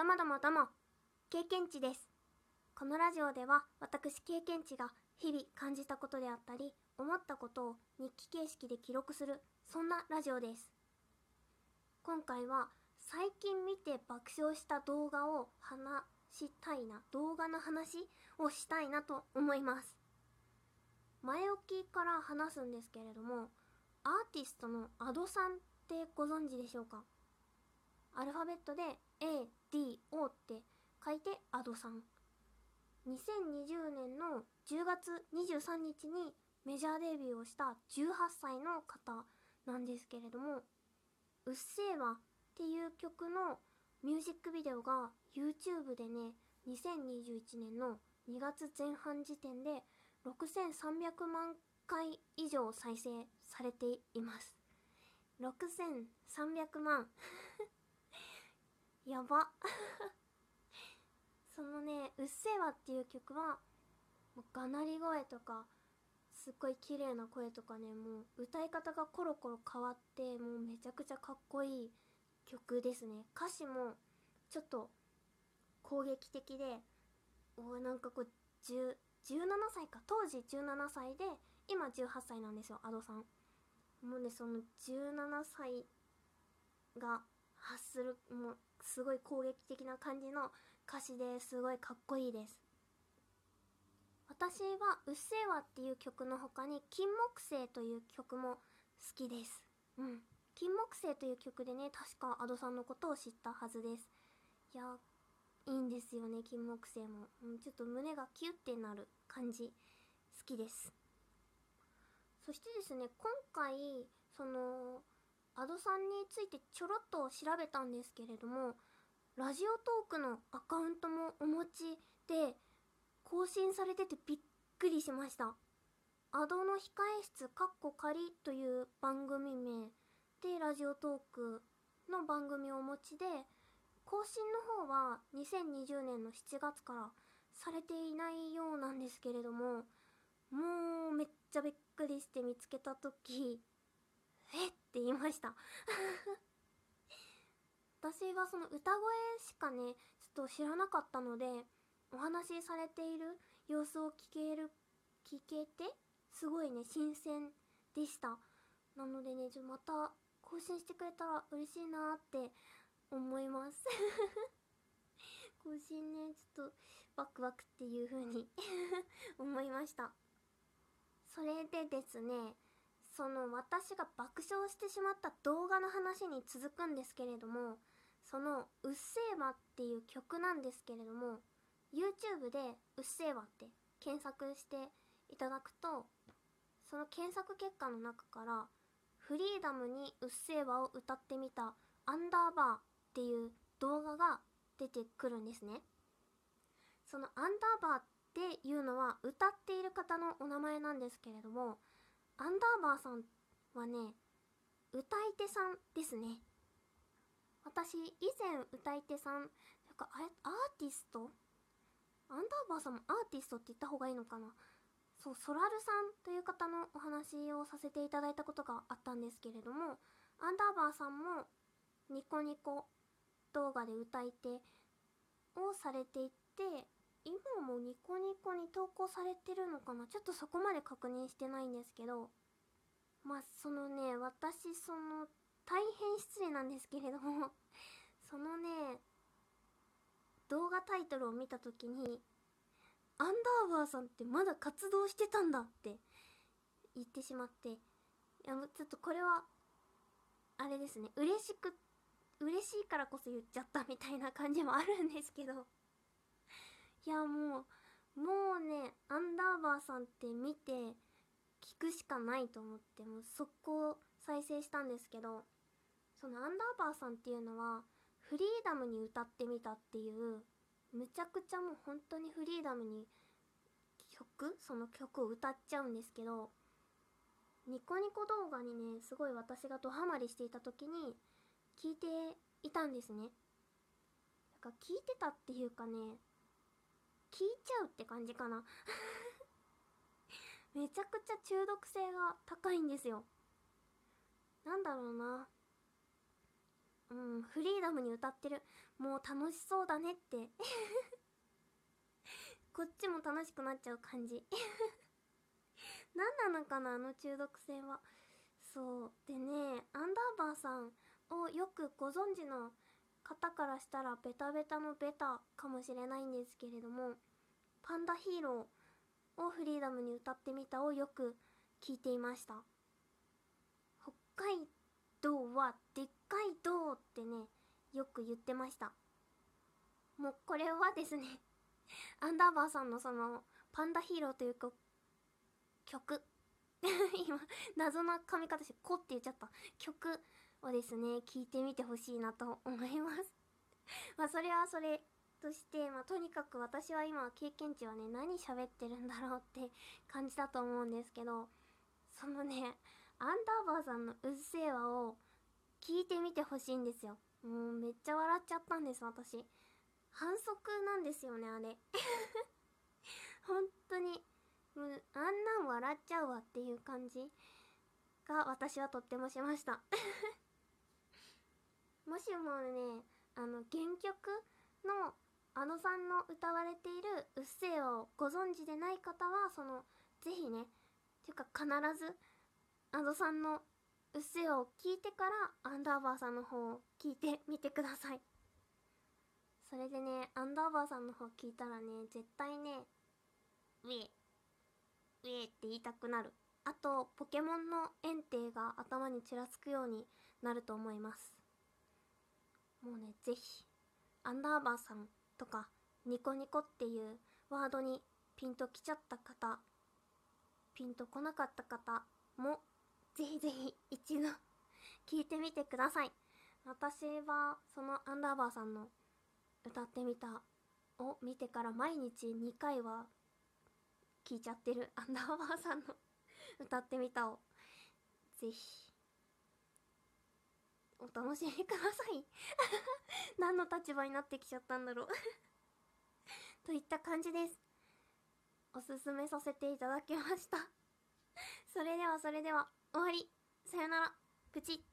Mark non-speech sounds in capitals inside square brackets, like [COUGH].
どもどもども、経験値です。このラジオでは私経験値が日々感じたことであったり、思ったことを日記形式で記録する、そんなラジオです。今回は最近見て爆笑した動画を話したいな、動画の話をしたいなと思います。前置きから話すんですけれども、アーティストの Ado さんってご存知でしょうか？アルファベットで ADO って書いて Ado さん。2020年の10月23日にメジャーデビューをした18歳の方なんですけれども、うっせぇわっていう曲のミュージックビデオが YouTube でね、2021年の2月前半時点で6300万回以上再生されています。6300万。やば。[LAUGHS] そのね、うっせぇわっていう曲は、もうがなり声とか、すっごい綺麗な声とかね、もう歌い方がコロコロ変わって、もうめちゃくちゃかっこいい曲ですね。歌詞もちょっと攻撃的で、おーなんかこう、10 17歳か、当時17歳で、今18歳なんですよ、Ado さん。もうね、その17歳が発する、もうすごい攻撃的な感じの歌詞ですごいかっこいいです。私は「うっせぇわ」っていう曲の他に「金木犀」という曲も好きです。うん。金木犀という曲でね、確か Ado さんのことを知ったはずです。いや、いいんですよね、金木犀も。うん、ちょっと胸がキュッてなる感じ、好きです。そしてですね、今回、その、Ado さんについてちょろっと調べたんですけれども、ラジオトークのアカウントもお持ちで、更新されててびっくりしました。アドの控え室かっこ仮という番組名でラジオトークの番組をお持ちで、更新の方は2020年の7月からされていないようなんですけれども、もうめっちゃびっくりして見つけたとき、え？って言いました。[LAUGHS] 私はその歌声しかね、ちょっと知らなかったので、お話しされている様子を聞ける、聞けて、すごいね、新鮮でした。なのでね、ちょまた更新してくれたら嬉しいなって思います。[LAUGHS] 更新ね、ちょっとワクワクっていう風に [LAUGHS] 思いました。それでですね、その私が爆笑してしまった動画の話に続くんですけれども、そのうっせぇわっていう曲なんですけれども、YouTube でうっせぇわって検索していただくと、その検索結果の中から、フリーダムにうっせぇわを歌ってみたアンダーバーっていう動画が出てくるんですね。そのアンダーバーっていうのは歌っている方のお名前なんですけれども、アンダーバーさんはね、歌い手さんですね。私、以前歌い手さん、なんかあれアーティスト？アンダーバーさんもアーティストって言った方がいいのかな？そう、ソラルさんという方のお話をさせていただいたことがあったんですけれども、アンダーバーさんもニコニコ動画で歌い手をされていて、今もニコニコに投稿されてるのかな？ちょっとそこまで確認してないんですけど、まあ、そのね、私、その、大変失礼なんですけれども、[LAUGHS] そのね、動画タイトルを見たときに、アンダーバーさんってまだ活動してたんだって言ってしまって、いや、ちょっとこれは、あれですね、嬉しく、嬉しいからこそ言っちゃったみたいな感じもあるんですけど、いや、もう、もうね、アンダーバーさんって見て、聞くしかないと思って、もう速攻再生したんですけど、そのアンダーバーさんっていうのは、フリーダムに歌ってみたっていう、むちゃくちゃもう本当にフリーダムに曲その曲を歌っちゃうんですけど、ニコニコ動画にね、すごい私がドハマりしていた時に聞いていたんですね。なんか聞いてたっていうかね、聞いちゃうって感じかな。[LAUGHS] めちゃくちゃ中毒性が高いんですよ。なんだろうな。うんフリーダムに歌ってるもう楽しそうだねって [LAUGHS] こっちも楽しくなっちゃう感じ [LAUGHS] 何なのかなあの中毒性はそうでねアンダーバーさんをよくご存知の方からしたらベタベタのベタかもしれないんですけれどもパンダヒーローをフリーダムに歌ってみたをよく聞いていました。北海道はでっかい道ってねよく言ってました。もうこれはですねアンダーバーさんのそのパンダヒーローという曲。[LAUGHS] 今謎の髪型して「こ」って言っちゃった。曲をですね聞いてみてほしいなと思います。[LAUGHS] まあそれはそれとして、まあ、とにかく私は今経験値はね何喋ってるんだろうって感じだと思うんですけどそのねアンダーバーさんの「うっせぇわ」を聞いてみてほしいんですよ。もうめっちゃ笑っちゃったんです私。反則なんですよねあれ。[LAUGHS] 本当に。もうあんなん笑っちゃうわっていう感じが私はとってもしました。[LAUGHS] もしもねあの原曲のあのさんの歌われている「うっせぇ」をご存知でない方はそのぜひねていうか必ずあのさんの「うっせぇ」を聞いてからアンダーバーさんの方を聞いてみてください。それでねアンダーバーさんの方聞いたらね絶対ね「ウェウェって言いたくなる。あとポケモンのエンテイが頭にちらつくようになると思います。もうねぜひアンダーバーさんとかニコニコっていうワードにピンときちゃった方ピンとこなかった方もぜひぜひ一度聞いてみてください。私はそのアンダーバーさんの歌ってみたを見てから毎日2回は聞いちゃってるアンダーバーさんの歌ってみたをぜひ。お楽しみください。[LAUGHS] 何の立場になってきちゃったんだろう。[LAUGHS] といった感じです。おすすめさせていただきました。[LAUGHS] それではそれでは終わり。さよなら。プチッ